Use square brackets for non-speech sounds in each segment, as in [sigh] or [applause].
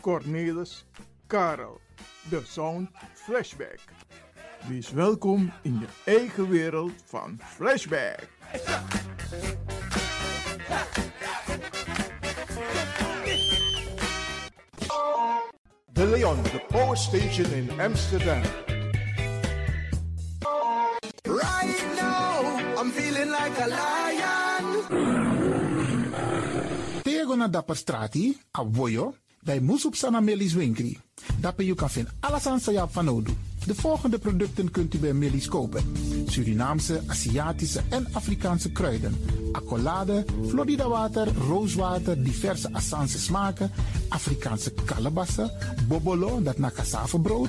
Cornelis, Karel. De Sound Flashback. Wees welkom in je eigen wereld van Flashback. De Leon, de power station in Amsterdam. Right now, I'm feeling like a lion. Tego na dapper strati, a voyo, Bij Moesop Sana Melis Winkri. Daarbij je kan vinden alles aan van. De volgende producten kunt u bij Melis kopen. Surinaamse, Aziatische en Afrikaanse kruiden. Accolade, Florida water, rooswater, diverse Assange smaken. Afrikaanse kalebassen, bobolo, dat na brood,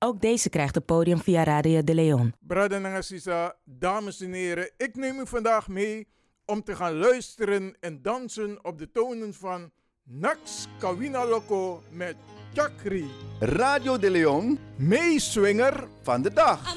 Ook deze krijgt het podium via Radio de Leon. Brada Nangasisa, dames en heren, ik neem u vandaag mee om te gaan luisteren en dansen op de tonen van Nax Kawina Loco met Chakri. Radio de Leon, meeswinger van de dag.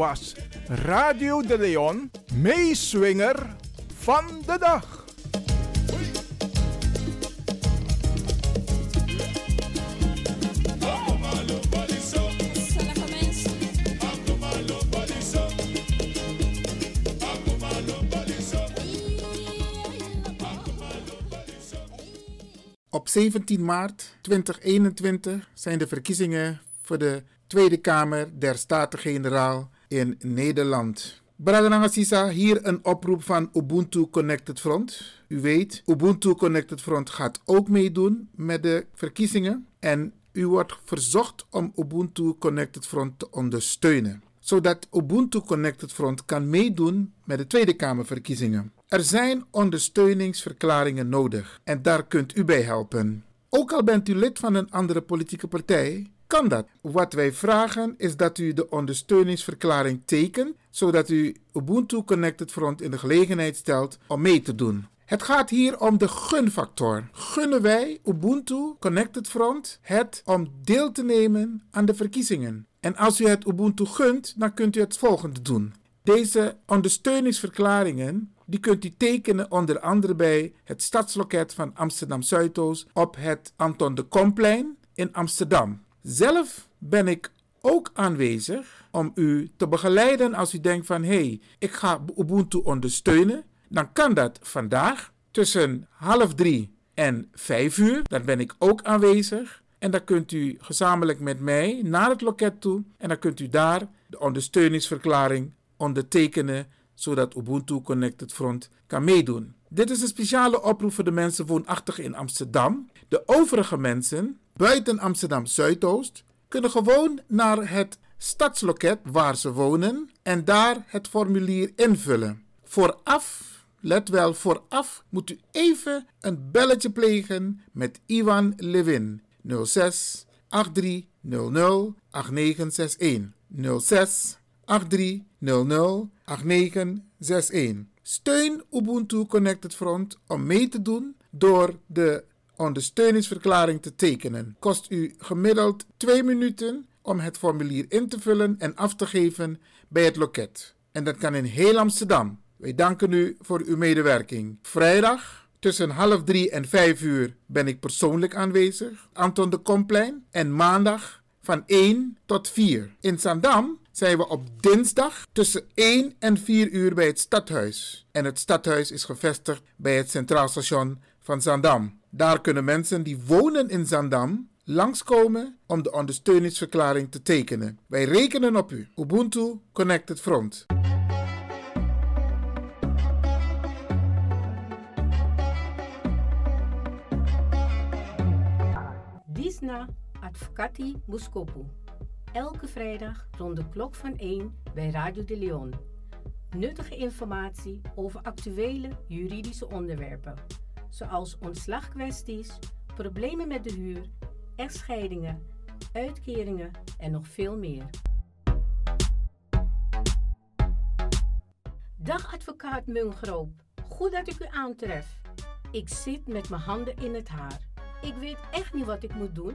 Was Radio de Leon, meeswinger van de dag. Op 17 maart 2021 zijn de verkiezingen voor de Tweede Kamer der Staten-Generaal in Nederland. Sisa, hier een oproep van Ubuntu Connected Front. U weet, Ubuntu Connected Front gaat ook meedoen met de verkiezingen. En u wordt verzocht om Ubuntu Connected Front te ondersteunen. Zodat Ubuntu Connected Front kan meedoen met de Tweede Kamerverkiezingen. Er zijn ondersteuningsverklaringen nodig en daar kunt u bij helpen. Ook al bent u lid van een andere politieke partij, kan dat. Wat wij vragen is dat u de ondersteuningsverklaring tekent, zodat u Ubuntu Connected Front in de gelegenheid stelt om mee te doen. Het gaat hier om de gunfactor. Gunnen wij Ubuntu Connected Front het om deel te nemen aan de verkiezingen? En als u het Ubuntu gunt, dan kunt u het volgende doen. Deze ondersteuningsverklaringen die kunt u tekenen onder andere bij het stadsloket van Amsterdam Zuidoost op het Anton de Komplein in Amsterdam. Zelf ben ik ook aanwezig om u te begeleiden als u denkt van hé, hey, ik ga Ubuntu ondersteunen. Dan kan dat vandaag tussen half drie en vijf uur. Dan ben ik ook aanwezig. En dan kunt u gezamenlijk met mij naar het loket toe. En dan kunt u daar de ondersteuningsverklaring ondertekenen zodat Ubuntu Connected Front kan meedoen. Dit is een speciale oproep voor de mensen woonachtig in Amsterdam. De overige mensen buiten Amsterdam Zuidoost kunnen gewoon naar het stadsloket waar ze wonen en daar het formulier invullen. Vooraf, let wel, vooraf moet u even een belletje plegen met Ivan Levin 06 8300 8961 06 8300 8961. Steun Ubuntu Connected Front om mee te doen door de ondersteuningsverklaring te tekenen. Kost u gemiddeld 2 minuten om het formulier in te vullen en af te geven bij het loket. En dat kan in heel Amsterdam. Wij danken u voor uw medewerking. Vrijdag tussen half drie en vijf uur ben ik persoonlijk aanwezig. Anton de Komplein. En maandag van 1 tot 4. In Zandam zijn we op dinsdag tussen 1 en 4 uur bij het stadhuis. En het stadhuis is gevestigd bij het Centraal Station van Zandam. Daar kunnen mensen die wonen in Zandam langskomen om de ondersteuningsverklaring te tekenen. Wij rekenen op u. Ubuntu Connected Front. Disna Advocati Muskopu. Elke vrijdag rond de klok van 1 bij Radio de Leon. Nuttige informatie over actuele juridische onderwerpen, zoals ontslagkwesties, problemen met de huur, echtscheidingen, uitkeringen en nog veel meer. Dag advocaat Mungroop, goed dat ik u aantref. Ik zit met mijn handen in het haar. Ik weet echt niet wat ik moet doen.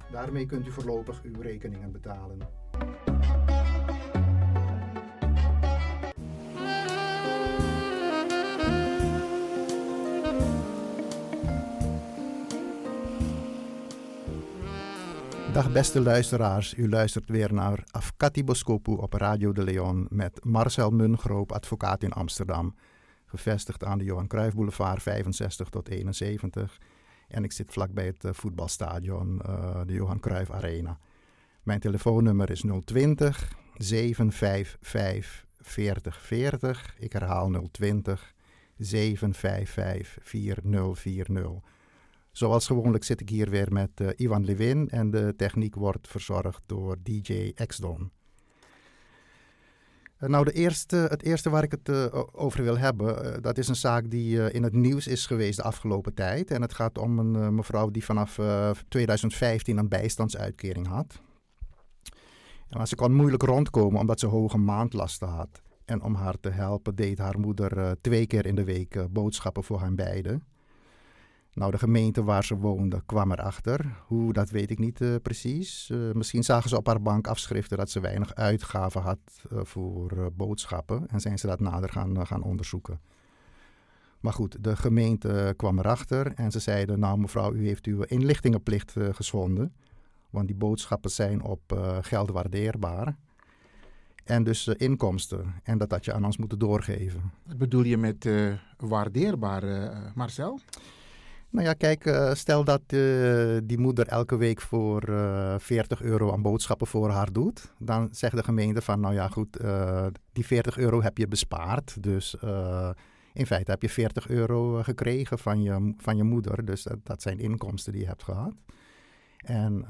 Daarmee kunt u voorlopig uw rekeningen betalen. Dag beste luisteraars, u luistert weer naar Afkati Boskopu op Radio de Leon met Marcel Mungroop, advocaat in Amsterdam. Gevestigd aan de Johan Cruijff Boulevard 65 tot 71. En ik zit vlakbij het uh, voetbalstadion, uh, de Johan Cruijff Arena. Mijn telefoonnummer is 020 755 4040. Ik herhaal 020 755 4040. Zoals gewoonlijk zit ik hier weer met uh, Ivan Levin en de techniek wordt verzorgd door DJ Exdon. Uh, nou, de eerste, het eerste waar ik het uh, over wil hebben, uh, dat is een zaak die in het nieuws is geweest de afgelopen tijd. En het gaat om een mevrouw die vanaf 2015 een bijstandsuitkering had. Maar ze kon moeilijk rondkomen omdat ze hoge maandlasten had. En om haar te helpen deed haar moeder twee keer in de week boodschappen voor hen beiden. Nou, de gemeente waar ze woonde kwam erachter. Hoe, dat weet ik niet uh, precies. Uh, misschien zagen ze op haar bankafschriften dat ze weinig uitgaven had uh, voor boodschappen. En zijn ze dat nader gaan, gaan onderzoeken. Maar goed, de gemeente kwam erachter en ze zeiden... nou mevrouw, u heeft uw inlichtingenplicht geschonden. Want die boodschappen zijn op geld waardeerbaar. En dus inkomsten. En dat had je aan ons moeten doorgeven. Wat bedoel je met waardeerbaar, Marcel? Nou ja, kijk, uh, stel dat uh, die moeder elke week voor uh, 40 euro aan boodschappen voor haar doet. Dan zegt de gemeente van, nou ja goed, die 40 euro heb je bespaard. Dus in feite heb je 40 euro gekregen van je, van je moeder. Dus dat, dat zijn inkomsten die je hebt gehad. En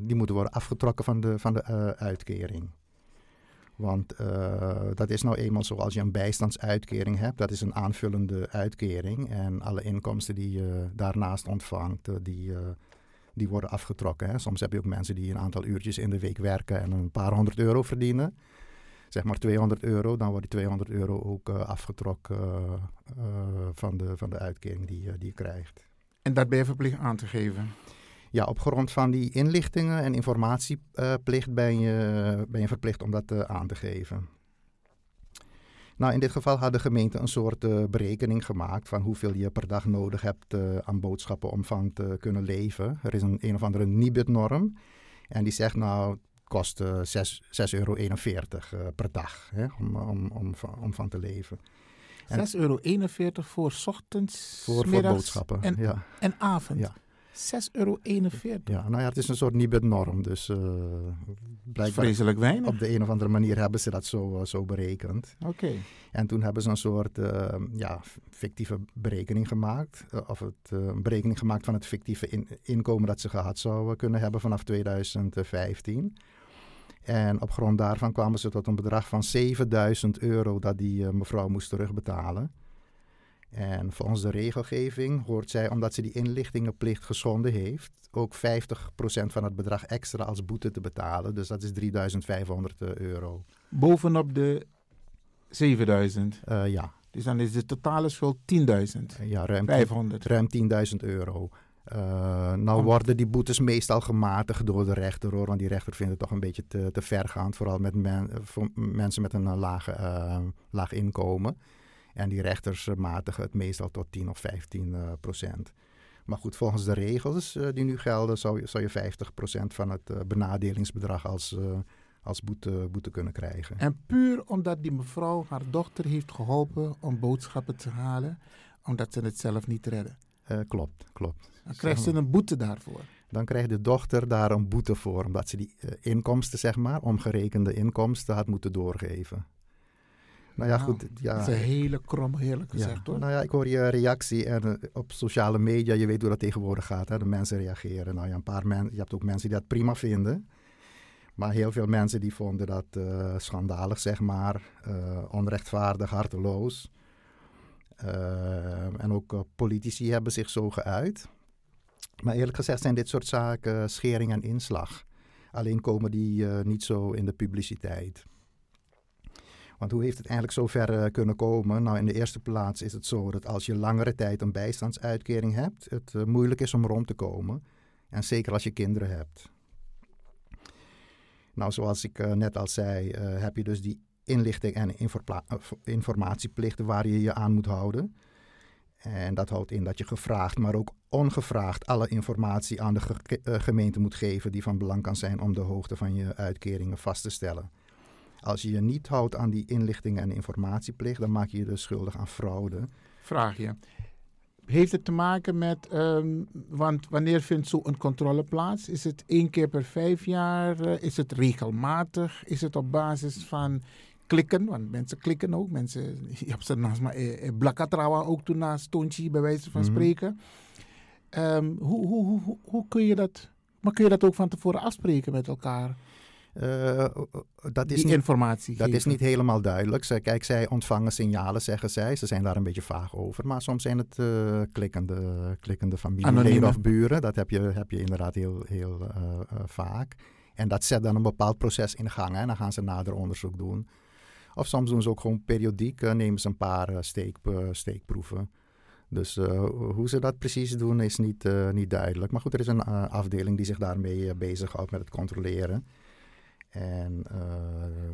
die moeten worden afgetrokken van de, van de uitkering. Want uh, dat is nou eenmaal zoals je een bijstandsuitkering hebt. Dat is een aanvullende uitkering. En alle inkomsten die je daarnaast ontvangt, uh, die, uh, die worden afgetrokken. Hè. Soms heb je ook mensen die een aantal uurtjes in de week werken en een paar honderd euro verdienen. Zeg maar 200 euro, dan wordt die 200 euro ook afgetrokken van, de, van de uitkering die, die je krijgt. En dat ben je verplicht aan te geven? Ja, op grond van die inlichtingen en informatieplicht ben je, ben je verplicht om dat uh, aan te geven. Nou, in dit geval had de gemeente een soort uh, berekening gemaakt van hoeveel je per dag nodig hebt uh, aan boodschappen om van te kunnen leven. Er is een een of andere NIBUD-norm en die zegt nou, het kost 6,41 euro per dag hè, om, om, om, om van te leven. 6,41 euro voor ochtends, voor, voor boodschappen en, ja. en avond. Ja. 6,41 euro. Ja, nou ja, het is een soort Nibud-norm. Dus uh, blijkbaar vreselijk weinig. op de een of andere manier hebben ze dat zo, uh, zo berekend. Oké. Okay. En toen hebben ze een soort uh, ja, fictieve berekening gemaakt. of het, een berekening gemaakt van het fictieve in, inkomen dat ze gehad zouden kunnen hebben vanaf 2015. En op grond daarvan kwamen ze tot een bedrag van 7000 euro dat die mevrouw moest terugbetalen. En volgens de regelgeving hoort zij, omdat ze die inlichtingenplicht geschonden heeft, ook 50% van het bedrag extra als boete te betalen. Dus dat is 3500 euro. Bovenop de 7000? Uh, ja. Dus dan is de totale schuld 10.000? Uh, ja, ruim 500. Ruim 10.000 euro. Uh, nou worden die boetes meestal gematigd door de rechter hoor, want die rechter vindt het toch een beetje te, te vergaand, vooral met men, voor mensen met een lage, laag inkomen. En die rechters matigen het meestal tot 10 of 15 uh, procent. Maar goed, volgens de regels uh, die nu gelden, zou je, zou je 50 procent van het benadelingsbedrag als, als boete, boete kunnen krijgen. En puur omdat die mevrouw haar dochter heeft geholpen om boodschappen te halen, omdat ze het zelf niet redden. klopt, klopt. Dan krijgt ze een boete daarvoor. Dan krijgt de dochter daar een boete voor, omdat ze die inkomsten, zeg maar, omgerekende inkomsten had moeten doorgeven. Nou ja, goed. Ja. Dat is een hele krom, heerlijk gezegd ja. hoor. Nou ja, ik hoor je reactie en uh, op sociale media, je weet hoe dat tegenwoordig gaat. Hè? De mensen reageren. Nou ja, een paar mensen, je hebt ook mensen die dat prima vinden. Maar heel veel mensen die vonden dat uh, schandalig, zeg maar. Uh, onrechtvaardig, harteloos. en ook politici hebben zich zo geuit. Maar eerlijk gezegd zijn dit soort zaken schering en inslag. Alleen komen die niet zo in de publiciteit. Want hoe heeft het eigenlijk zo ver uh, kunnen komen? Nou, in de eerste plaats is het zo dat als je langere tijd een bijstandsuitkering hebt, het uh, moeilijk is om rond te komen. En zeker als je kinderen hebt. Nou, zoals ik uh, net al zei, heb je dus die inlichting en informatieplichten waar je je aan moet houden. En dat houdt in dat je gevraagd, maar ook ongevraagd alle informatie aan de ge gemeente moet geven die van belang kan zijn om de hoogte van je uitkeringen vast te stellen. Als je je niet houdt aan die inlichtingen en informatieplicht, dan maak je je dus schuldig aan fraude. Vraag je. Heeft het te maken met, um, want wanneer vindt zo'n controle plaats? Is het één keer per vijf jaar? Is het regelmatig? Is het op basis van klikken? Want mensen klikken ook. Mensen, [laughs] je hebt ze naast maar eh, Blakatrawa ook toen naast Tonchi bij wijze van mm -hmm. spreken. Um, hoe, hoe, hoe, hoe kun je dat, maar kun je dat ook van tevoren afspreken met elkaar? Uh, dat is die niet, informatie Dat geven. is niet helemaal duidelijk. Ze, kijk, zij ontvangen signalen, zeggen zij. Ze zijn daar een beetje vaag over. Maar soms zijn het uh, klikkende, klikkende familieleden of buren. Dat heb je, heb je inderdaad heel, heel uh, vaak. En dat zet dan een bepaald proces in gang. Hè. Dan gaan ze nader onderzoek doen. Of soms doen ze ook gewoon periodiek, nemen ze een paar steek, steekproeven. Dus uh, hoe ze dat precies doen is niet, uh, niet duidelijk. Maar goed, er is een uh, afdeling die zich daarmee bezighoudt met het controleren. En,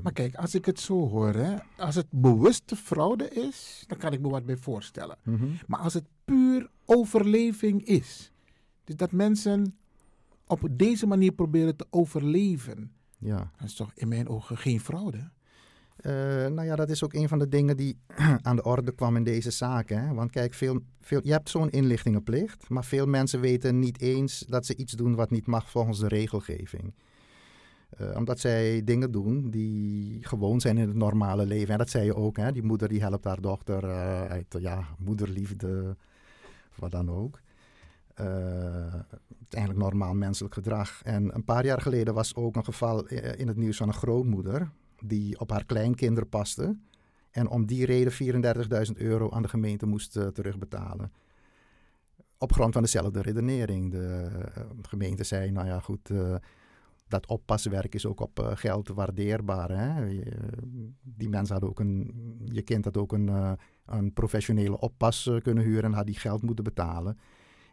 maar kijk, als ik het zo hoor, hè, als het bewuste fraude is, dan kan ik me wat bij voorstellen. Mhm. -hmm. Maar als het puur overleving is, dus dat mensen op deze manier proberen te overleven, ja. dat is toch in mijn ogen geen fraude? Uh, nou ja, dat is ook een van de dingen die [clears throat] aan de orde kwam in deze zaak. Hè? Want kijk, veel, veel, je hebt zo'n inlichtingenplicht, maar veel mensen weten niet eens dat ze iets doen wat niet mag volgens de regelgeving. Uh, omdat zij dingen doen die gewoon zijn in het normale leven. En dat zei je ook, hè? die moeder die helpt haar dochter uh, uit ja, moederliefde, wat dan ook. eigenlijk normaal menselijk gedrag. En een paar jaar geleden was ook een geval in het nieuws van een grootmoeder die op haar kleinkinderen paste. En om die reden 34.000 euro aan de gemeente moest uh, terugbetalen. Op grond van dezelfde redenering. De uh, gemeente zei, nou ja goed, uh, dat oppaswerk is ook op geld waardeerbaar. Hè? Je, die mensen hadden ook een, je kind had ook een, een professionele oppas kunnen huren en had die geld moeten betalen.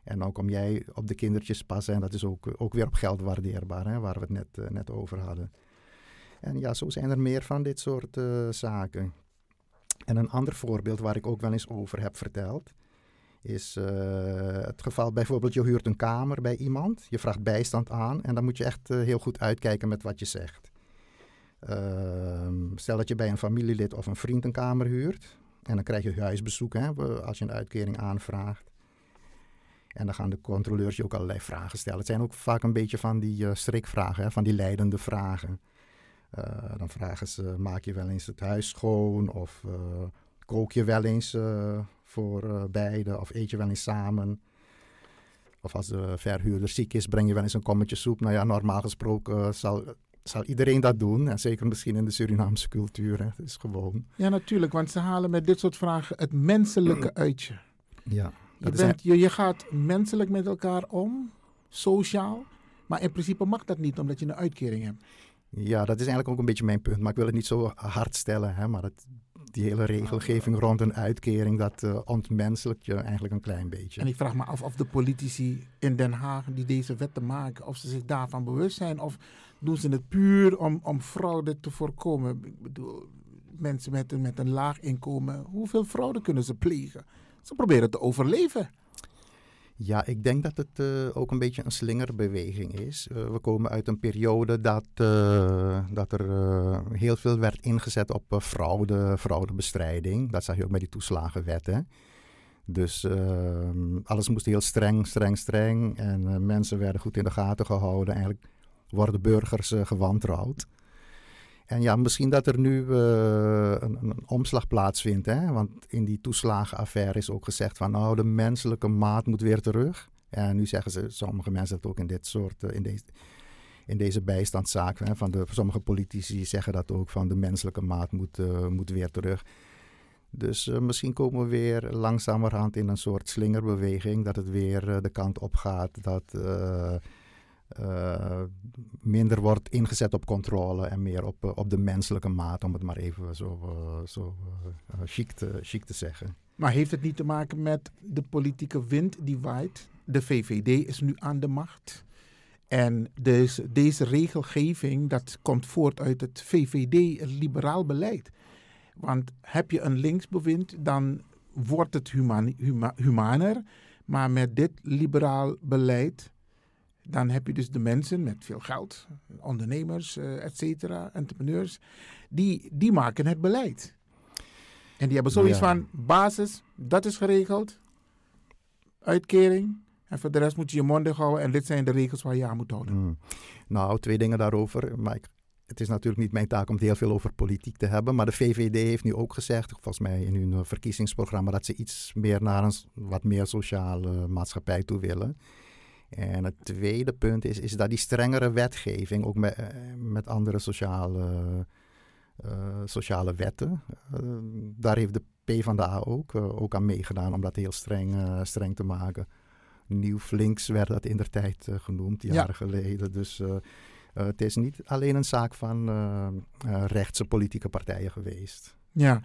En dan kom jij op de kindertjes passen en dat is ook, ook weer op geld waardeerbaar, hè? waar we het net, net over hadden. En ja, zo zijn er meer van dit soort zaken. En een ander voorbeeld waar ik ook wel eens over heb verteld, is uh, het geval bijvoorbeeld je huurt een kamer bij iemand, je vraagt bijstand aan en dan moet je echt uh, heel goed uitkijken met wat je zegt. Ehm, stel dat je bij een familielid of een vriend een kamer huurt en dan krijg je huisbezoek hè, als je een uitkering aanvraagt. En dan gaan de controleurs je ook allerlei vragen stellen. Het zijn ook vaak een beetje van die strikvragen, hè, van die leidende vragen. Dan vragen ze, maak je wel eens het huis schoon of kook je wel eens voor beiden of eet je wel eens samen. Of als de verhuurder ziek is, breng je wel eens een kommetje soep. Nou ja, normaal gesproken zal, zal iedereen dat doen. En zeker misschien in de Surinaamse cultuur. Hè. Het is gewoon. Ja, natuurlijk, want ze halen met dit soort vragen het menselijke [clears throat] uit je. Ja. Je, bent, je, je gaat menselijk met elkaar om, sociaal. Maar in principe mag dat niet, omdat je een uitkering hebt. Ja, dat is eigenlijk ook een beetje mijn punt. Maar ik wil het niet zo hard stellen. Hè, maar het, die hele regelgeving rond een uitkering, dat uh, ontmenselijkt je eigenlijk een klein beetje. En ik vraag me af of de politici in Den Haag die deze wetten maken, of ze zich daarvan bewust zijn. Of doen ze het puur om, om fraude te voorkomen. Ik bedoel, mensen met een, met een laag inkomen, hoeveel fraude kunnen ze plegen? Ze proberen te overleven. Ja, ik denk dat het uh, ook een beetje een slingerbeweging is. Uh, we komen uit een periode dat, uh, dat er heel veel werd ingezet op fraude, fraudebestrijding. Dat zag je ook bij die toeslagenwetten. Dus ehm, alles moest heel streng, streng, streng. En mensen werden goed in de gaten gehouden. Eigenlijk worden burgers gewantrouwd. En ja, misschien dat er nu uh, een, een, omslag plaatsvindt. Hè? Want in die toeslagenaffaire is ook gezegd van nou, de menselijke maat moet weer terug. En nu zeggen ze, sommige mensen dat ook in dit soort, uh, in, deze, in deze bijstandszaak. Hè? Van de, sommige politici zeggen dat ook van de menselijke maat moet, uh, moet weer terug. Dus misschien komen we weer langzamerhand in een soort slingerbeweging. Dat het weer de kant op gaat dat uh, minder wordt ingezet op controle en meer op, uh, op de menselijke maat, om het maar even zo, uh, zo chic, te, chic te zeggen. Maar heeft het niet te maken met de politieke wind die waait? De VVD is nu aan de macht. En dus deze regelgeving, dat komt voort uit het VVD-liberaal beleid. Want heb je een linksbewind, dan wordt het human, huma, humaner. Maar met dit liberaal beleid dan heb je dus de mensen met veel geld, ondernemers, uh, et cetera, entrepreneurs, die, die maken het beleid. En die hebben zoiets Ja. van basis, dat is geregeld, uitkering, en voor de rest moet je je mond dicht houden en dit zijn de regels waar je aan moet houden. Hmm. Nou, twee dingen daarover. Maar ik, het is natuurlijk niet mijn taak om het heel veel over politiek te hebben. Maar de VVD heeft nu ook gezegd, volgens mij in hun eh, verkiezingsprogramma, dat ze iets meer naar een wat meer sociale maatschappij toe willen. En het tweede punt is, is dat die strengere wetgeving, ook met, eh, met andere sociale, uh, sociale wetten, uh, daar heeft de PvdA ook, ook aan meegedaan om dat heel streng, streng te maken. Nieuw Flinks werd dat in der tijd genoemd, jaren ja. geleden. Dus het is niet alleen een zaak van rechtse politieke partijen geweest. Ja,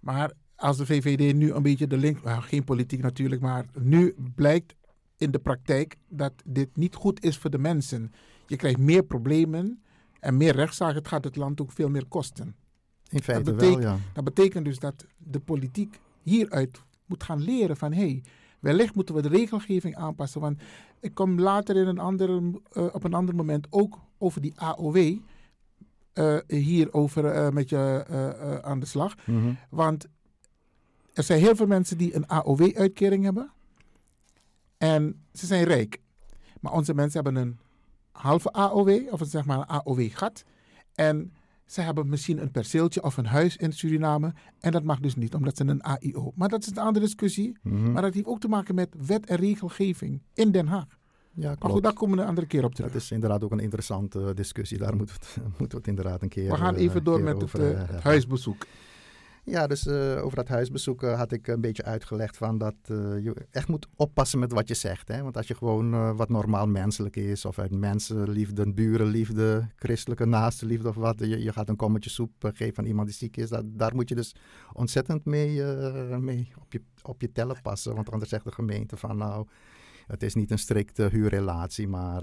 maar als de VVD nu een beetje de link, nou, geen politiek natuurlijk, maar nu blijkt in de praktijk dat dit niet goed is voor de mensen. Je krijgt meer problemen en meer rechtszaken. Het gaat het land ook veel meer kosten. In feite dat betekent, wel, ja. Dat betekent dus dat de politiek hieruit moet gaan leren van... hé, hey, wellicht moeten we de regelgeving aanpassen. Want ik kom later in een andere, uh, op een ander moment ook over die AOW... Uh, eh, hierover uh, met je aan de slag. Mm -hmm. Want er zijn heel veel mensen die een AOW-uitkering hebben. En ze zijn rijk. Maar onze mensen hebben een halve AOW, of zeg maar een AOW-gat. En ze hebben misschien een perceeltje of een huis in Suriname. En dat mag dus niet, omdat ze een AIO. Maar dat is een andere discussie. Mm-hmm. Maar dat heeft ook te maken met wet en regelgeving in Den Haag. Ja, klopt. Maar goed, daar komen we een andere keer op terug. Dat is inderdaad ook een interessante discussie. Daar moeten we het, [laughs] moeten we het inderdaad een keer We gaan even door met over, het, uh, het huisbezoek. Ja, dus uh, over dat huisbezoek uh, had ik een beetje uitgelegd van dat uh, je echt moet oppassen met wat je zegt. Hè? Want als je gewoon wat normaal menselijk is, of uit mensenliefde, burenliefde, christelijke naastenliefde of wat, je, je gaat een kommetje soep geven aan iemand die ziek is, dat, daar moet je dus ontzettend mee, mee op, je, op je tellen passen. Want anders zegt de gemeente van nou, het is niet een strikte huurrelatie, maar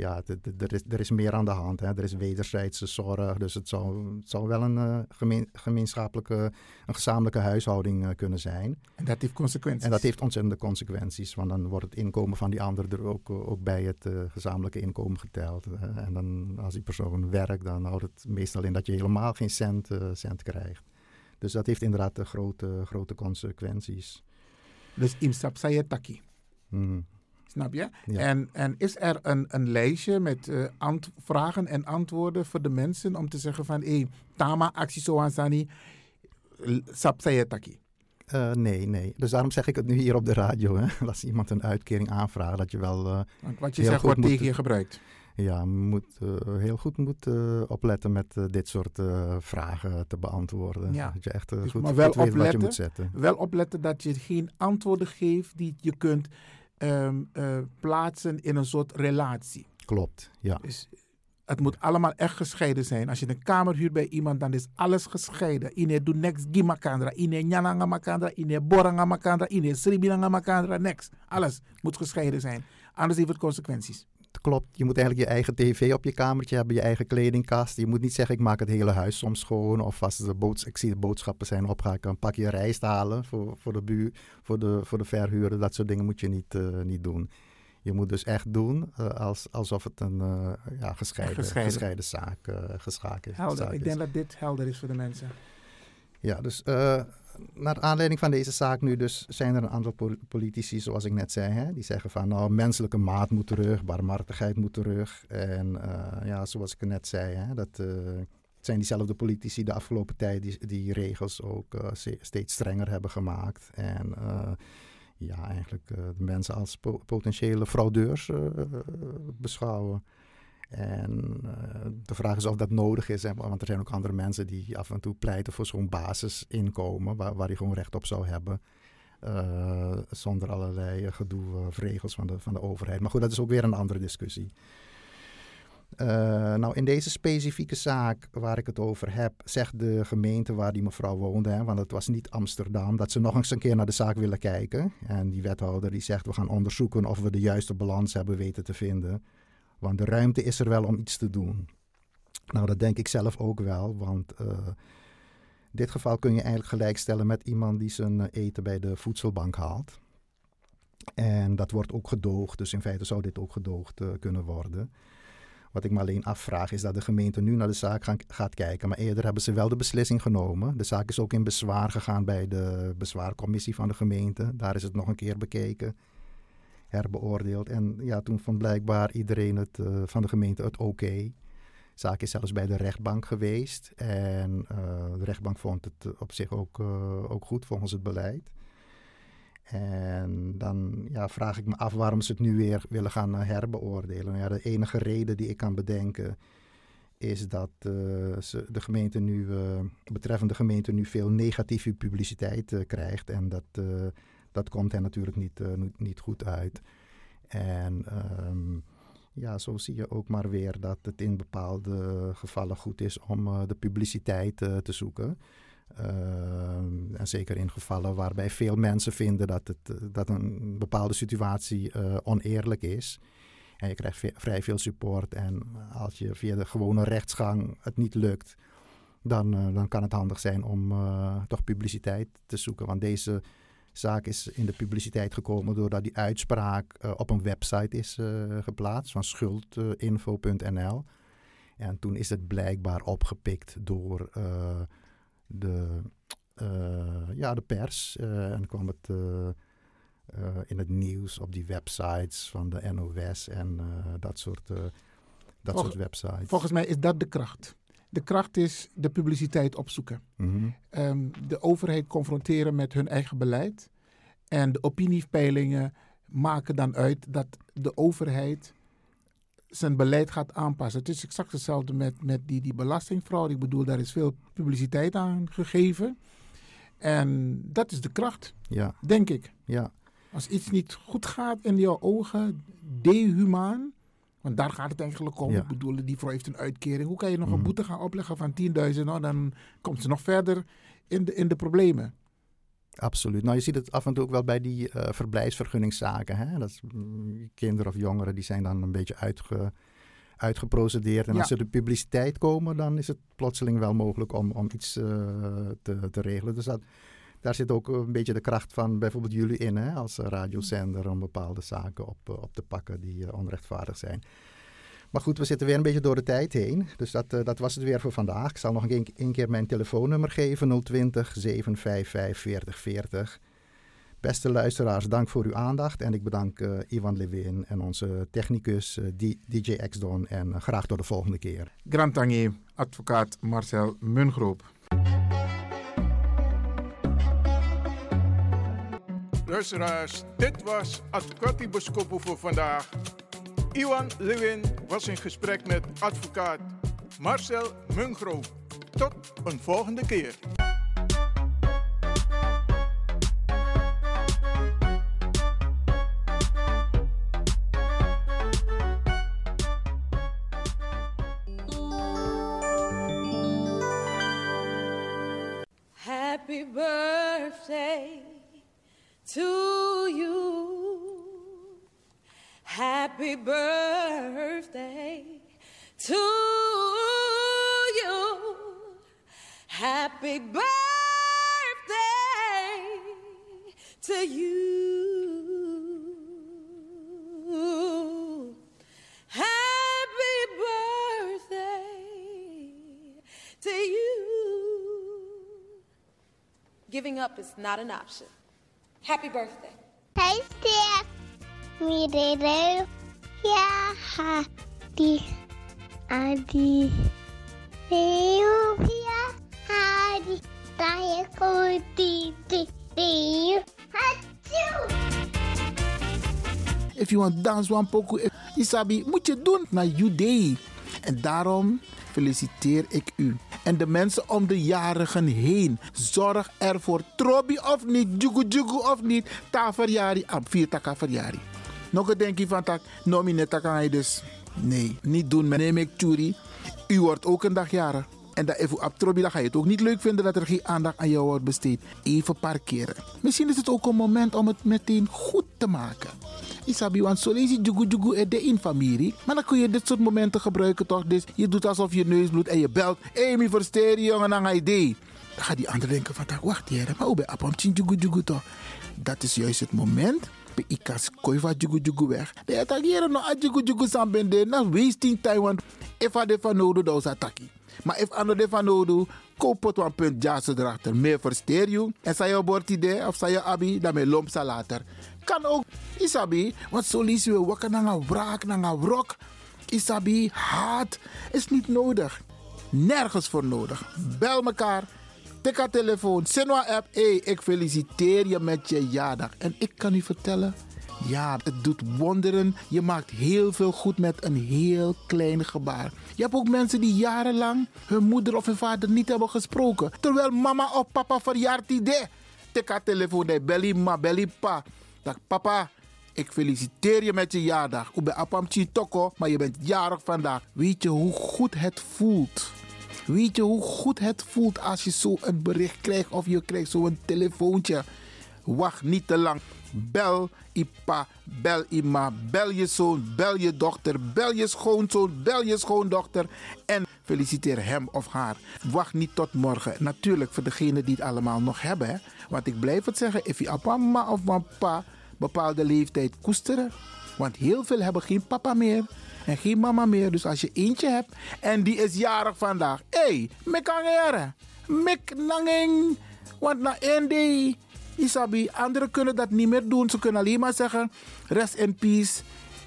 ja, er is, er is meer aan de hand. Hè. Er is wederzijdse zorg. Dus het zou, het zou wel een uh, gemeen, gemeenschappelijke, een gezamenlijke huishouding uh, kunnen zijn. En dat heeft consequenties. En dat heeft ontzettende consequenties. Want dan wordt het inkomen van die ander er ook, ook bij het uh, gezamenlijke inkomen geteld. en dan als die persoon werkt, dan houdt het meestal in dat je helemaal geen cent, cent krijgt. Dus dat heeft inderdaad grote, grote consequenties. Dus imsap sayetaki. Mm. Snap je? En, en is er een, een lijstje met uh, vragen en antwoorden voor de mensen om te zeggen van hé, hey, Tama actie zoansani, sapsayetaki? Uh, nee, nee. Dus daarom zeg ik het nu hier op de radio. Hè. [laughs] Als iemand een uitkering aanvraagt, dat je wel. Uh, Wat je zegt wordt tegen je gebruikt. Ja, moet uh, heel goed moet opletten met dit soort vragen te beantwoorden. Ja. Dat je echt dus goed, maar wel goed weet opletten, wat je moet zetten. Wel opletten dat je geen antwoorden geeft die je kunt um, uh, plaatsen in een soort relatie. Klopt, ja. Dus het moet allemaal echt gescheiden zijn. Als je een kamer huurt bij iemand, dan is alles gescheiden. Ine doet niks gimakandra, ine nyananga makandra, ine boranga makandra, ine sribinanga makandra, niks. Alles moet gescheiden zijn. Anders heeft het consequenties klopt. Je moet eigenlijk je eigen tv op je kamertje hebben, je eigen kledingkast. Je moet niet zeggen, ik maak het hele huis soms schoon. Of als de boods ik zie de boodschappen zijn op, ga ik een pakje rijst halen voor, voor, de, buur, voor, de, voor de verhuurder. Dat soort dingen moet je niet, uh, niet doen. Je moet dus echt doen uh, als, alsof het een uh, ja, gescheiden, gescheiden. gescheiden zaak, geschaak is. Helder. Zaak ik denk dat dit helder is voor de mensen. Ja, dus naar aanleiding van deze zaak nu dus zijn er een aantal politici, zoals ik net zei, hè, die zeggen van nou, menselijke maat moet terug, barmhartigheid moet terug. En uh, ja, zoals ik net zei, hè, dat uh, het zijn diezelfde politici de afgelopen tijd die die regels ook uh, steeds strenger hebben gemaakt. En ja, eigenlijk de mensen als po potentiële fraudeurs beschouwen. En uh, de vraag is of dat nodig is, want er zijn ook andere mensen die af en toe pleiten voor zo'n basisinkomen, waar, waar gewoon recht op zou hebben. Uh, zonder allerlei gedoe of regels van de, van de overheid. Maar goed, dat is ook weer een andere discussie. Nou, in deze specifieke zaak waar ik het over heb, zegt de gemeente waar die mevrouw woonde, hè, want het was niet Amsterdam, dat ze nog eens een keer naar de zaak willen kijken. En die wethouder die zegt, we gaan onderzoeken of we de juiste balans hebben weten te vinden. Want de ruimte is er wel om iets te doen. Nou, dat denk ik zelf ook wel, want uh, dit geval kun je eigenlijk gelijkstellen met iemand die zijn eh, eten bij de voedselbank haalt. En dat wordt ook gedoogd, dus in feite zou dit ook gedoogd uh, kunnen worden. Wat ik me alleen afvraag is dat de gemeente nu naar de zaak gaat kijken. Maar eerder hebben ze wel de beslissing genomen. De zaak is ook in bezwaar gegaan bij de bezwaarcommissie van de gemeente. Daar is het nog een keer bekeken herbeoordeeld. En ja, toen vond blijkbaar iedereen het, uh, van de gemeente het oké. De zaak is zelfs bij de rechtbank geweest. En uh, de rechtbank vond het op zich ook, uh, ook goed volgens het beleid. En dan ja, vraag ik me af waarom ze het nu weer willen gaan eh, herbeoordelen. Ja, de enige reden die ik kan bedenken is dat ze de gemeente nu, betreffende gemeente nu veel negatieve publiciteit krijgt. En dat, dat komt hen natuurlijk niet, niet goed uit. En um, ja, zo zie je ook maar weer dat het in bepaalde gevallen goed is om de publiciteit te zoeken. Uh, en zeker in gevallen waarbij veel mensen vinden dat, het, dat een bepaalde situatie oneerlijk is. En je krijgt vrij veel support. En als je via de gewone rechtsgang het niet lukt, dan, dan kan het handig zijn om toch publiciteit te zoeken. Want deze zaak is in de publiciteit gekomen doordat die uitspraak op een website is geplaatst van schuldinfo.nl. En toen is het blijkbaar opgepikt door de, uh, ja, de pers. En kwam het in het nieuws op die websites van de NOS en dat, soort, dat soort websites. Volgens mij is dat de kracht. De kracht is de publiciteit opzoeken. Mm -hmm. um, de overheid confronteren met hun eigen beleid. En de opiniepeilingen maken dan uit dat de overheid zijn beleid gaat aanpassen. Het is exact hetzelfde met, met die, die belastingfraude. Ik bedoel, daar is veel publiciteit aan gegeven. En dat is de kracht, ja. denk ik. Ja. Als iets niet goed gaat in jouw ogen, dehumaan, want daar gaat het eigenlijk om. Ja. Ik bedoel, die vrouw heeft een uitkering. Hoe kan je nog Mhm. een boete gaan opleggen van 10.000? Nou, dan komt ze nog verder in de, in de problemen. Absoluut. Nou, je ziet het af en toe ook wel bij die eh, verblijfsvergunningszaken. Hè? Dat is, mm, kinderen of jongeren die zijn dan een beetje uitge, uitgeprocedeerd. En Ja. als ze de publiciteit komen, dan is het plotseling wel mogelijk om, om iets eh, te, te regelen. Dus dat, daar zit ook een beetje de kracht van bijvoorbeeld jullie in, hè? als radiozender, om bepaalde zaken op, eh, op te pakken die eh, onrechtvaardig zijn. Maar goed, we zitten weer een beetje door de tijd heen. Dus dat, eh, dat was het weer voor vandaag. Ik zal nog een, keer mijn telefoonnummer geven: 020 755 4040. Beste luisteraars, dank voor uw aandacht. En ik bedank Ivan Levin en onze technicus DJ X-Don. En graag tot de volgende keer. Grand Tangier, advocaat Marcel Mungroop. Luisteraars, dit was Advocati Boskopo voor vandaag. Iwan Lewin was in gesprek met advocaat Marcel Mungro. Tot een volgende keer. Up is not an option. Happy birthday. Hey. Me. Yeah, Hadi. Adi. Hadi. Deo. If you want dance one eh, Isabi, moet je doen naar you day. En daarom feliciteer ik u. En de mensen om de jarigen heen. Zorg ervoor. Trobi of niet, jugu jugu of niet. Ta verjari, am vier taka verjari. Nog een denkje van tak, kan hij dus. Nee, niet doen. Neem ik churi. U wordt ook een dag jarig. En dat even op Trobi, dan ga je het ook niet leuk vinden dat er geen aandacht aan jou wordt besteed. Even parkeren. Misschien is het ook een moment om het meteen goed te maken. Isabi, want zo lees je jugu jugu er de in familie. Maar dan kun je dit soort momenten gebruiken toch? Dus je doet alsof je neus bloedt en je belt. Mi versteer je jongen aan idee. Dan gaat die ander denken van, wacht hier, maar hoe ben je jugu jugu toch? Dat is juist het moment. Pe ikas koi van jugu jugu weg. De attackeren no a jugu jugu sambende. Na wasting time, want if a de van nodig, dan is attackie. Maar if ano de van nodig, koop het een punt jassen erachter. Meer versteer je. En zei je bord idee of zei je abi, dan me lomp sa later. Kan ook, isabi, want zo lezen we wakker naar een wraak, naar een wrok. Isabi, haat is niet nodig. Nergens voor nodig. Bel elkaar, Tikka telefoon, Sinwa app. Hey, ik feliciteer je met je jaardag. En ik kan u vertellen, ja, het doet wonderen. Je maakt heel veel goed met een heel klein gebaar. Je hebt ook mensen die jarenlang hun moeder of hun vader niet hebben gesproken. Terwijl mama of papa verjaart die de. Tikka telefoon, belly ma, belly pa. Dag papa, ik feliciteer je met je jaardag. Ik ben Apam Toko, maar je bent jarig vandaag. Weet je hoe goed het voelt? Weet je hoe goed het voelt als je zo een bericht krijgt of je krijgt zo'n telefoontje? Wacht niet te lang. Bel Ipa, bel Ima, bel je zoon, bel je dochter, bel je schoonzoon, bel je schoondochter en feliciteer hem of haar. Wacht niet tot morgen. Natuurlijk voor degenen die het allemaal nog hebben. Hè? Want ik blijf het zeggen, if je mama of papa bepaalde leeftijd koesteren. Want heel veel hebben geen papa meer en geen mama meer. Dus als je eentje hebt en die is jarig vandaag. Hé, hey, mek angere. Mek nanging. Want na één Isabi, anderen kunnen dat niet meer doen. Ze kunnen alleen maar zeggen, rest in peace.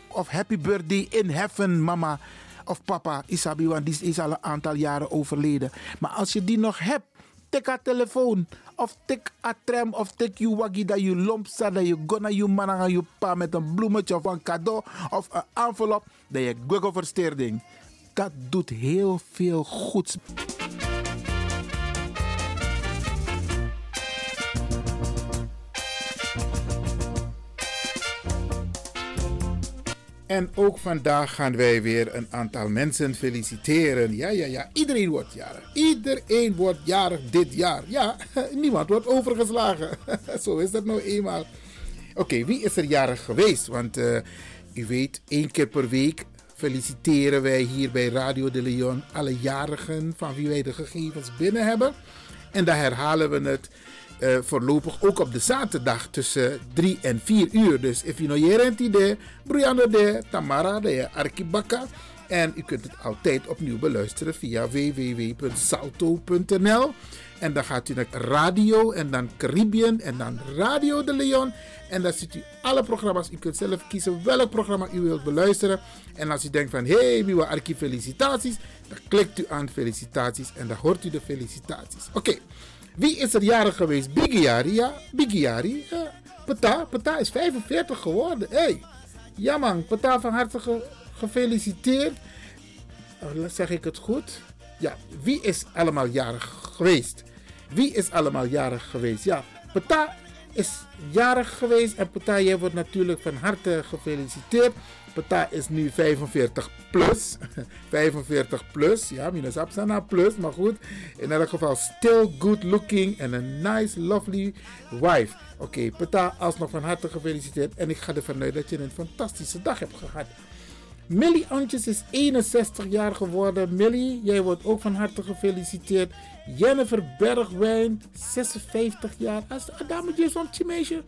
Of happy birthday in heaven, mama. Of papa, Isabi, want die is al een aantal jaren overleden. Maar als je die nog hebt, tik haar telefoon. Of tik a tram of tik je waggie dat je lomp staat. Dat je gonna je man je pa met een bloemetje of een cadeau of een envelop. Dat je google versteerding. Dat doet heel veel goeds. En ook vandaag gaan wij weer een aantal mensen feliciteren. Ja, ja, ja. Iedereen wordt jarig. Iedereen wordt jarig dit jaar. Ja, [laughs] niemand wordt overgeslagen. [laughs] Zo is dat nou eenmaal. Oké, wie is er jarig geweest? Want uh, u weet, één keer per week feliciteren wij hier bij Radio de Leon alle jarigen van wie wij de gegevens binnen hebben. En dan herhalen we het uh, voorlopig ook op de zaterdag tussen 3 en 4 uur. Dus if you know je idee, Brianna de Tamara de Arkibaka. En u kunt het altijd opnieuw beluisteren via www.salto.nl. En dan gaat u naar radio en dan Caribbean en dan Radio de Leon. En dan ziet u alle programma's. U kunt zelf kiezen welk programma u wilt beluisteren. En als u denkt van, hé, hey, wie Arki felicitaties. Dan klikt u aan felicitaties en dan hoort u de felicitaties. Oké. Wie is er jarig geweest? Bigiari, ja. Bigiari. Pata, Pata is 45 geworden. Hey. Ja man, Pata van harte gefeliciteerd. Oh, zeg ik het goed? Ja, wie is allemaal jarig geweest? Wie is allemaal jarig geweest? Ja, Pata is jarig geweest en Pata, jij wordt natuurlijk van harte gefeliciteerd. Pata is nu 45 plus. [laughs] 45 plus. Ja, minus Apsana plus. Maar goed. In elk geval still good looking. En een nice, lovely wife. Oké, okay, alsnog van harte gefeliciteerd. En ik ga ervan uit dat je een fantastische dag hebt gehad. Millie Antjes is 61 jaar geworden. Millie, jij wordt ook van harte gefeliciteerd. Jennifer Bergwijn, 56 jaar. Als dametje van meisje.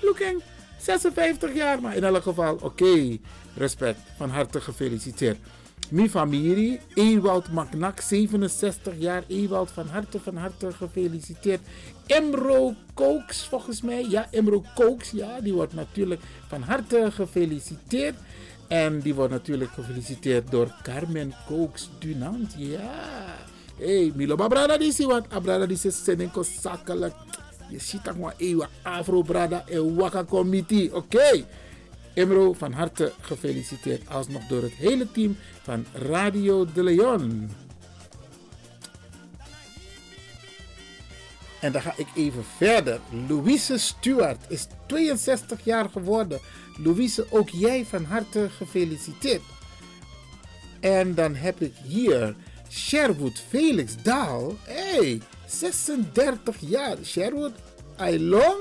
Looking 56 jaar, maar in elk geval, oké. Respect, van harte gefeliciteerd. Mijn familie, Ewald Magnak, 67 jaar. Ewald, van harte, van harte gefeliciteerd. Emro Kooks, volgens mij. Ja, Emro Kooks, ja, die wordt natuurlijk van harte gefeliciteerd. En die wordt natuurlijk gefeliciteerd door Carmen Kooks Dunant. Ja. Hey, Milo Babrada die want Abrada die is senenko zakelijk. Je ziet dat maar eeuwen Afro Brada en Waka Committee. Oké. Okay. Emro, van harte gefeliciteerd alsnog door het hele team van Radio de Leon. En dan ga ik even verder. Louise Stewart is 62 jaar geworden. Louise, ook jij van harte gefeliciteerd. En dan heb ik hier Sherwood Felix Daal. Hey, 36 jaar. Sherwood, I long?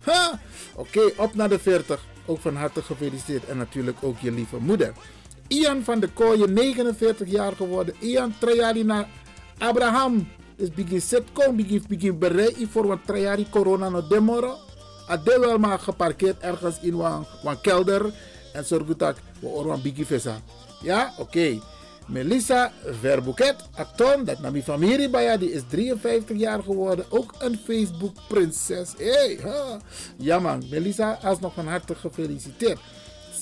Ha! Oké, op naar de 40. Ook van harte gefeliciteerd. En natuurlijk ook je lieve moeder. Ian van de Kooien, 49 jaar geworden. Ian Trajari Abraham. Dus begin sitcom, begin, begin bereid voor wat Trajari corona no demoro. Adel wel maar geparkeerd ergens in een kelder. En zorg dat we orwan bigi visa. Ja, oké. Melissa Verbuket, Aton, dat naar mijn familie bij die is 53 jaar geworden. Ook een Facebook-prinses. Hey. Ja man, Melissa, alsnog van harte gefeliciteerd.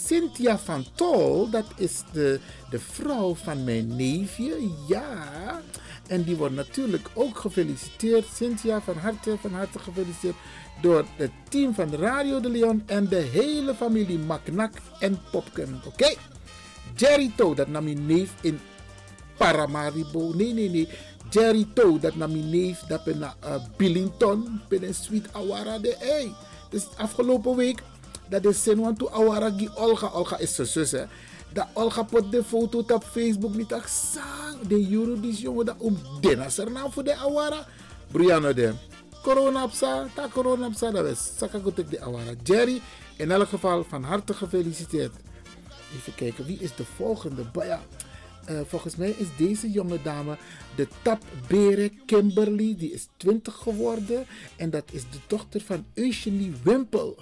Cynthia van Tol, dat is de, de vrouw van mijn neefje. Ja. En die wordt natuurlijk ook gefeliciteerd. Cynthia, van harte, van harte gefeliciteerd. Door het team van Radio de Leon en de hele familie Maknak en Popken. Oké? Jerry To, dat nam mijn neef in Paramaribo. Nee, nee, nee. Jerry To, dat nam mijn neef dat in uh, Billington. Binnen Sweet Awara de Ei. Dus afgelopen week, dat is Senwan to Awara gi Olga. Olga is zijn zus, hè. Dat Olga pot de foto op Facebook niet tak sang. De juridische jongen dat om dinas er nou voor de Awara. Brianna de. Corona op sa, ta corona op sa, dat is. Saka de Awara. Jerry, in elk geval van harte gefeliciteerd. Even kijken, wie is de volgende? Ja, uh, volgens mij is deze jonge dame de tapbere Kimberly. Die is 20 geworden. En dat is de dochter van Eugenie Wimpel.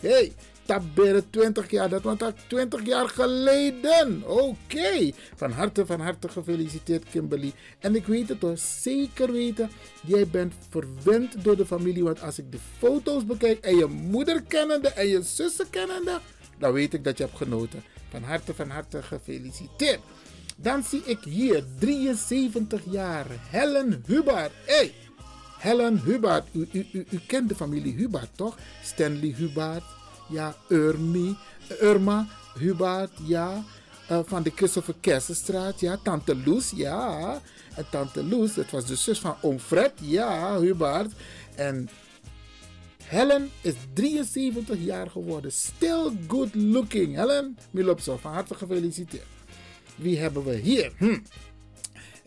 Hey, tapbere 20 jaar. Dat was 20 jaar geleden. Oké. Van harte, van harte gefeliciteerd Kimberly. En ik weet het hoor, zeker weten. Jij bent verwend door de familie. Want als ik de foto's bekijk en je moeder kennende en je zussen kennende. Dan weet ik dat je hebt genoten. Van harte, van harte gefeliciteerd. Dan zie ik hier 73 jaar Helen Hubbard. Hey, Helen Hubbard. U, kent de familie Hubbard toch? Stanley Hubbard. Ja, Ernie, Irma. Ja. Uh, van de Christopher Kersenstraat. Ja, Tante Loes. Ja. Tante Loes, dat was de zus van oom Fred. Ja, Hubbard. En Helen is 73 jaar geworden. Still good looking. Helen Milopso, van harte gefeliciteerd. Wie hebben we hier? Hm.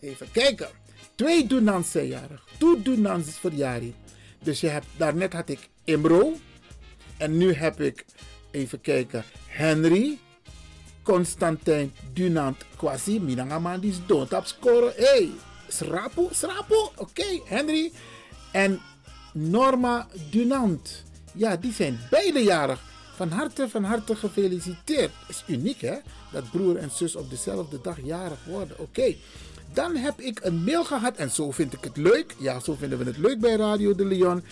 Even kijken. Twee Dunans zijn jarig. Twee Dunans is verjaring. Dus je hebt, daarnet had ik Imro. En nu heb ik, even kijken, Henry. Constantijn Dunant Kwasi. Minangaman die is dood op scoren. Hey, Srapo, Srapo. Oké, Henry. En Norma Dunant. Ja, die zijn beide jarig. Van harte, van harte gefeliciteerd. Is uniek hè, dat broer en zus op dezelfde dag jarig worden. Oké, dan heb ik een mail gehad en zo vind ik het leuk. Ja, zo vinden we het leuk bij Radio de Leon.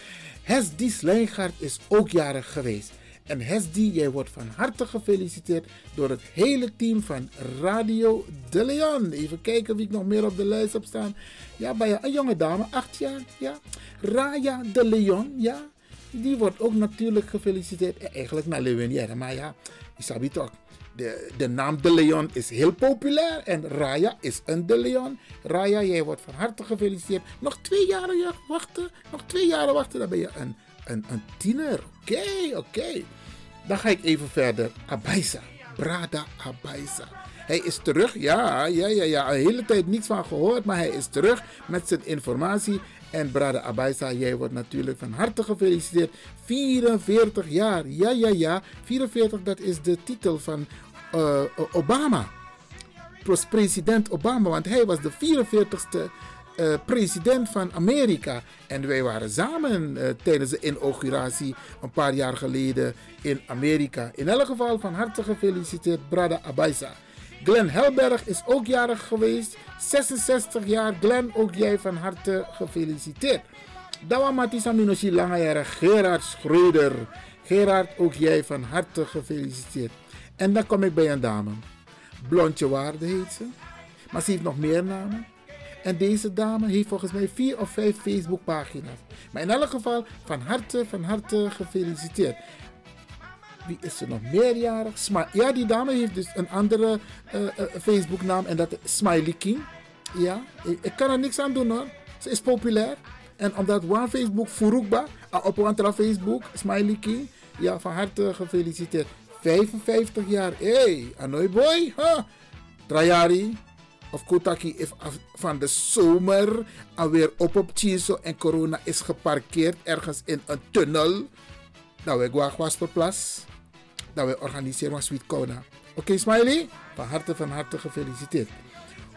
Hesdi Slijngaard is ook jarig geweest. En Hesdi, jij wordt van harte gefeliciteerd door het hele team van Radio de Leon. Even kijken wie ik nog meer op de lijst heb staan. Ja, bij een jonge dame, acht jaar. Ja. Raya de Leon, ja. Die wordt ook natuurlijk gefeliciteerd. Eigenlijk naar Lewinière, maar ja, je toch. De, de naam De Leon is heel populair en Raya is een De Leon. Raya, jij wordt van harte gefeliciteerd. Nog twee jaren wachten, nog twee jaren wachten, dan ben je een, een, een tiener. Oké, oké. Dan ga ik even verder. Abaisa, Brada Abaisa. Hij is terug, ja, ja, ja, ja. Een hele tijd niets van gehoord, maar hij is terug met zijn informatie. En Brada Abaisa, jij wordt natuurlijk van harte gefeliciteerd. 44 jaar, ja, ja, ja. 44, dat is de titel van uh, Obama. President Obama, want hij was de 44ste uh, president van Amerika. En wij waren samen uh, tijdens de inauguratie een paar jaar geleden in Amerika. In elk geval van harte gefeliciteerd, Brada Abaisa. Glenn Helberg is ook jarig geweest. 66 jaar. Glenn, ook jij van harte gefeliciteerd. Dawa Matisa Minoshi Langajara Gerard Schreuder. Gerard, ook jij van harte gefeliciteerd. En dan kom ik bij een dame. Blondje Waarde heet ze. Maar ze heeft nog meer namen. En deze dame heeft volgens mij vier of vijf Facebookpagina's. Maar in elk geval van harte, van harte gefeliciteerd. Wie is er nog meerjarig? Sma ja, die dame heeft dus een andere uh, uh, Facebooknaam en dat is Smiley King. Ja, ik, kan er niks aan doen hoor. Ze is populair. En omdat one Facebook Furukba, uh, op een Facebook, Smiley King. Ja, van harte gefeliciteerd. 55 jaar. Hé, hey, Anoy boy. Huh? Trajari. Of Kotaki is van de zomer alweer op op Chiso en corona is geparkeerd ergens in een tunnel. Nou, we gaan Wasperplas dat we organiseren een Sweet Kona. Oké, okay, Smiley? Van harte, van harte gefeliciteerd.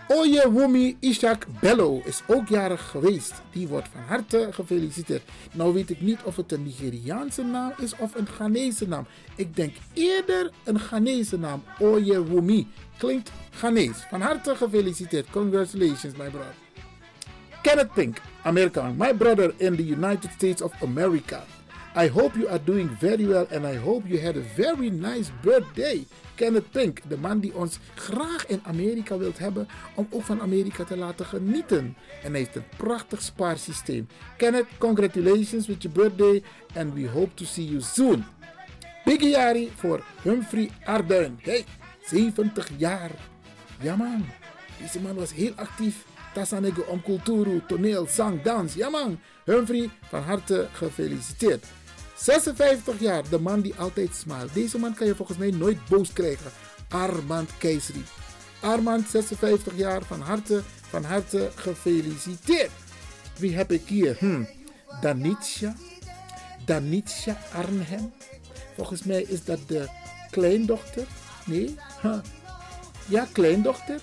Oye Wumi Ishak Bello is ook jarig geweest. Die wordt van harte gefeliciteerd. Nou weet ik niet of het een Nigeriaanse naam is of een Ghanese naam. Ik denk eerder een Ghanese naam. Oye Wumi. Klinkt Ghanese. Van harte gefeliciteerd. Congratulations, my brother. Kenneth Pink, Amerikaan. My brother in the United States of America. I hope you are doing very well and I hope you had a very nice birthday. Kenneth Pink, de man die ons graag in Amerika wilt hebben om ook van Amerika te laten genieten. En hij heeft een prachtig spaarsysteem. Kenneth, congratulations with your birthday and we hope to see you soon. Biggie Jari voor Humphrey Arduin. Hey, 70 jaar. Ja man, deze man was heel actief. Tassanego om cultuur, toneel, zang, dans. Ja man, Humphrey, van harte gefeliciteerd. 56 jaar, de man die altijd smilt. Deze man kan je volgens mij nooit boos krijgen. Armand Keisri. Armand, 56 jaar, van harte, van harte gefeliciteerd. Wie heb ik hier? Hm. Danitsja Arnhem. Volgens mij is dat de kleindochter. Nee? Ja, kleindochter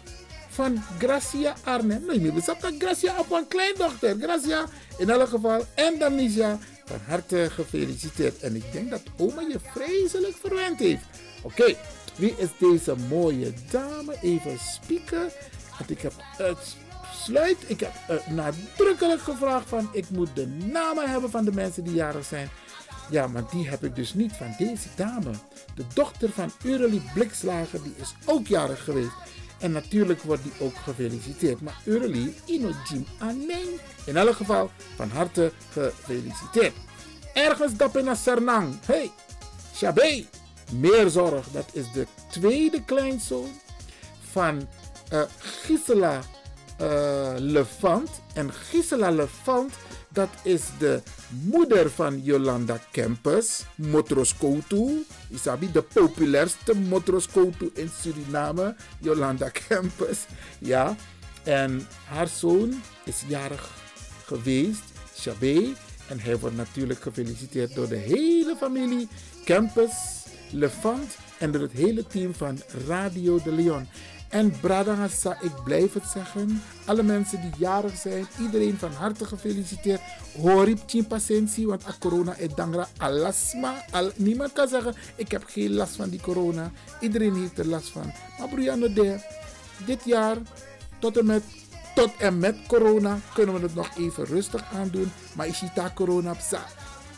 van Gracia Arnhem. Nee, maar we dat Gracia op een kleindochter. Gracia in elk geval. En Danitsja van harte gefeliciteerd. En ik denk dat oma je vreselijk verwend heeft. Oké, wie is deze mooie dame? Even spieken. Want ik heb uitsluit, ik heb nadrukkelijk gevraagd van ik moet de namen hebben van de mensen die jarig zijn. Ja, maar die heb ik dus niet van deze dame. De dochter van Urelie Blikslager, die is ook jarig geweest. En natuurlijk wordt die ook gefeliciteerd. Maar Urelie Inojim Amen. In elk geval van harte gefeliciteerd. Ergens dap naar Sernang. Hey, Shabé. Meer zorg. Dat is de tweede kleinzoon van uh, Gisela uh, Levant. En Gisela Levant, dat is de moeder van Jolanda Kempers, Motroskoutu. Isabi, de populairste Motroskoutu in Suriname, Jolanda Kempers. Ja, en haar zoon is jarig geweest, Chabé. En hij wordt natuurlijk gefeliciteerd door de hele familie Campus, Levant en door het hele team van Radio de Leon. En Bradangasa, ik blijf het zeggen. Alle mensen die jarig zijn, iedereen van harte gefeliciteerd. Horip patiëntie, want a corona is dangra alasma. Al, niemand kan zeggen, ik heb geen last van die corona. Iedereen heeft er last van. Maar Brianne de, dit jaar tot en met tot en met corona kunnen we het nog even rustig aandoen. Maar is corona psa.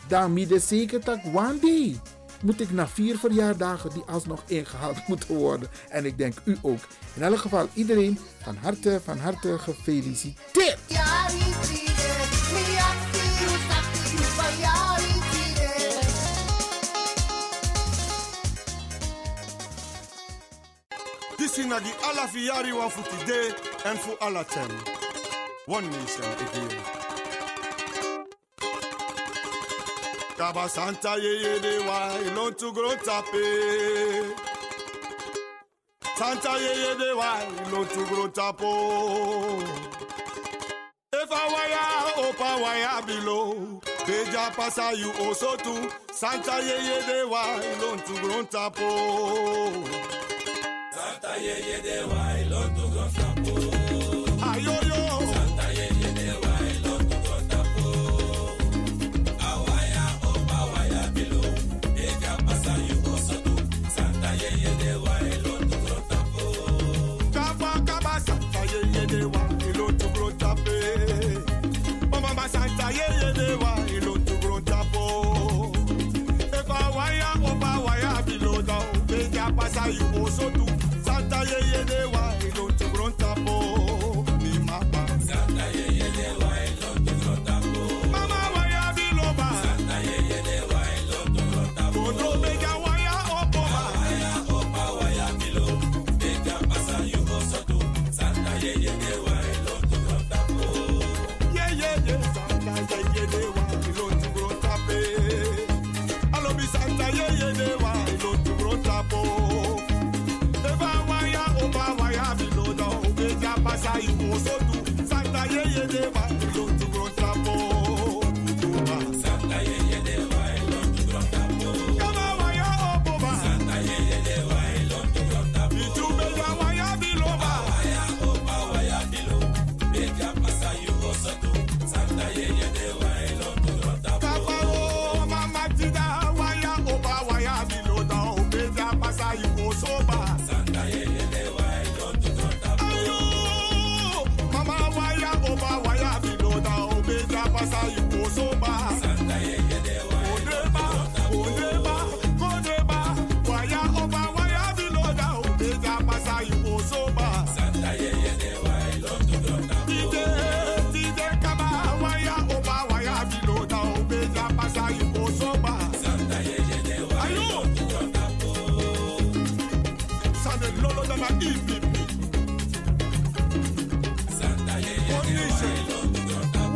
Dan midden zeker dat one day moet ik na vier verjaardagen die alsnog ingehaald [laughs] moeten worden. En ik denk u ook. In elk geval iedereen van harte, van harte gefeliciteerd. This is die alla fiari wa today and for alla ten. One nation again. Taba Santa yeye dewa ilon tu gro tape. Santa yeye dewa ilon tu gro tapo. If I wire up I wire below. Deja pasa you also too. Santa yeye dewa ilon tu gro tapo. Santa yeye dewa ilon tu gro tapo.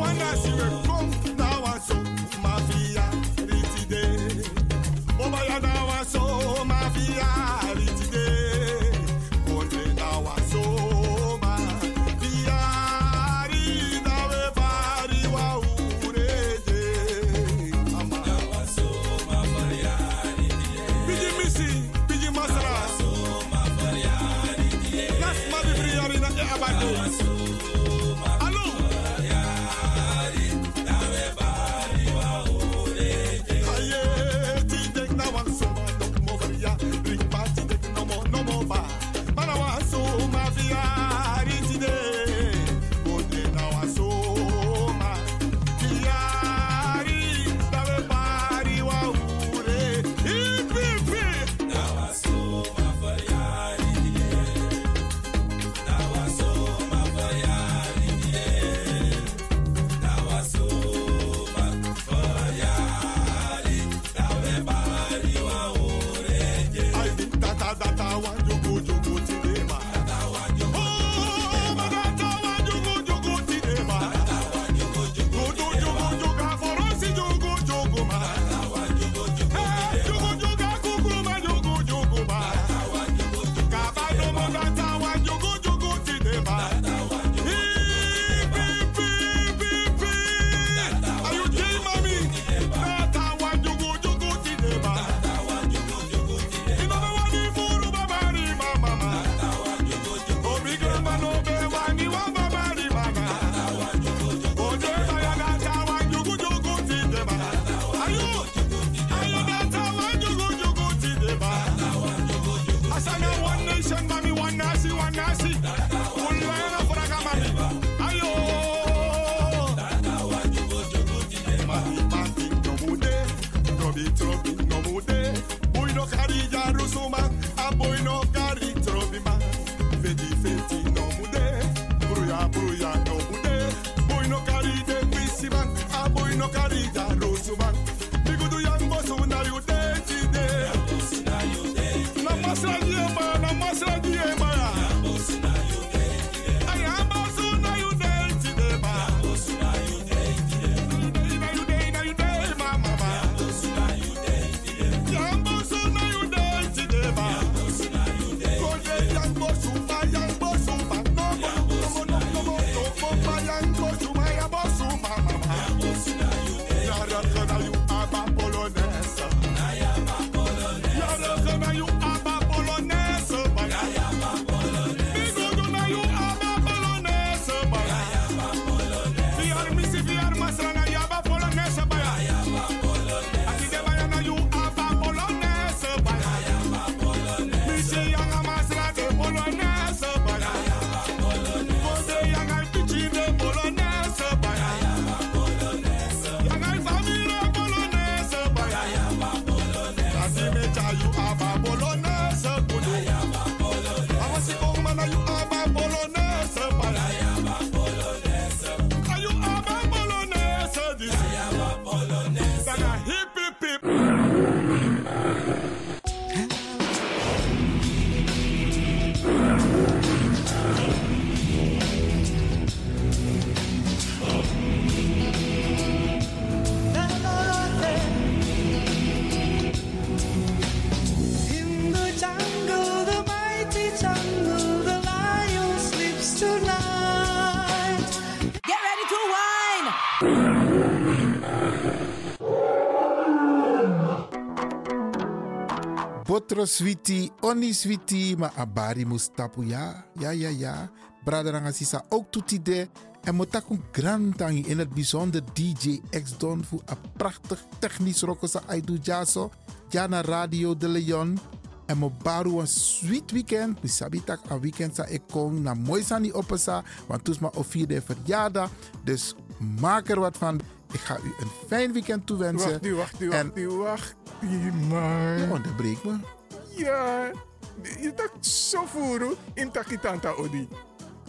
In Botro switi, oni switi, ma abari mustapu ya. Ja, ja, ja. Braderanga sisa ook toetide. En motakun grantangi in het bijzonder DJ X Don voor een prachtig technisch rokosa aidu jaso. Jana Radio de Leon. En mo baru een sweet weekend. Mi sabi tak een weekend sa ik kom na mooi sani opesa. Want toes ma of vierde verjaardag. Dus maak er wat van. Ik ga u een fijn weekend toewensen. Wacht, wacht, wacht, En- wacht, man. Je onderbreekt me. Ja, je tak zo voeren in takitanta odi.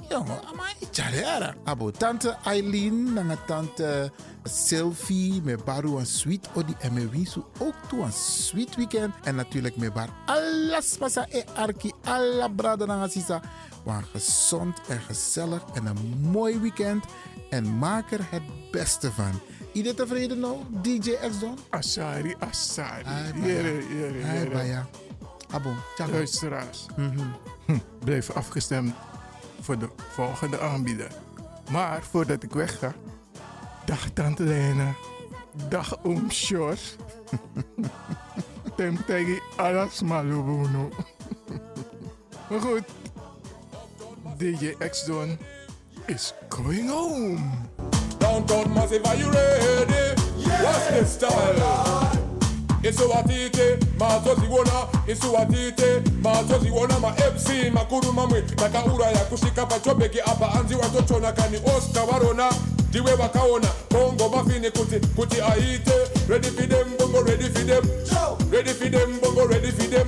Jongen, maar italiara. Abo tante Eileen, nanga tante Sylvie, me baru een sweet odi en me winsu ook toe een sweet weekend. En natuurlijk me bar alles pasa e arki, alla brada nanga sisa. Maar gezond en gezellig en een mooi weekend. En maak er het beste van. Iedereen tevreden nou, DJ X-Don? Asari, Asari. Ai, Jere, baya. jere, Ai, Abo, tjaka. Luisteraars, Mhm. hm, blijf afgestemd voor de volgende aanbieder. Maar voordat ik wegga, dag Tante Lena, dag Oom Sjors. [laughs] Temtegi alas malubuno. [laughs] Maar goed, DJ X-Don is going home. Downtown Massive, are you ready? What's the style? Isuwatite mazoziwona isuwatite mazoziwona ma fc makuru mamwe. Takauraya kusvika pachobheki apa anzi watotona kani oscar varona ndiwe vakaona bongo mafini kuti kuti aite. Ready for them bongo ready for them. Ready for them bongo ready for them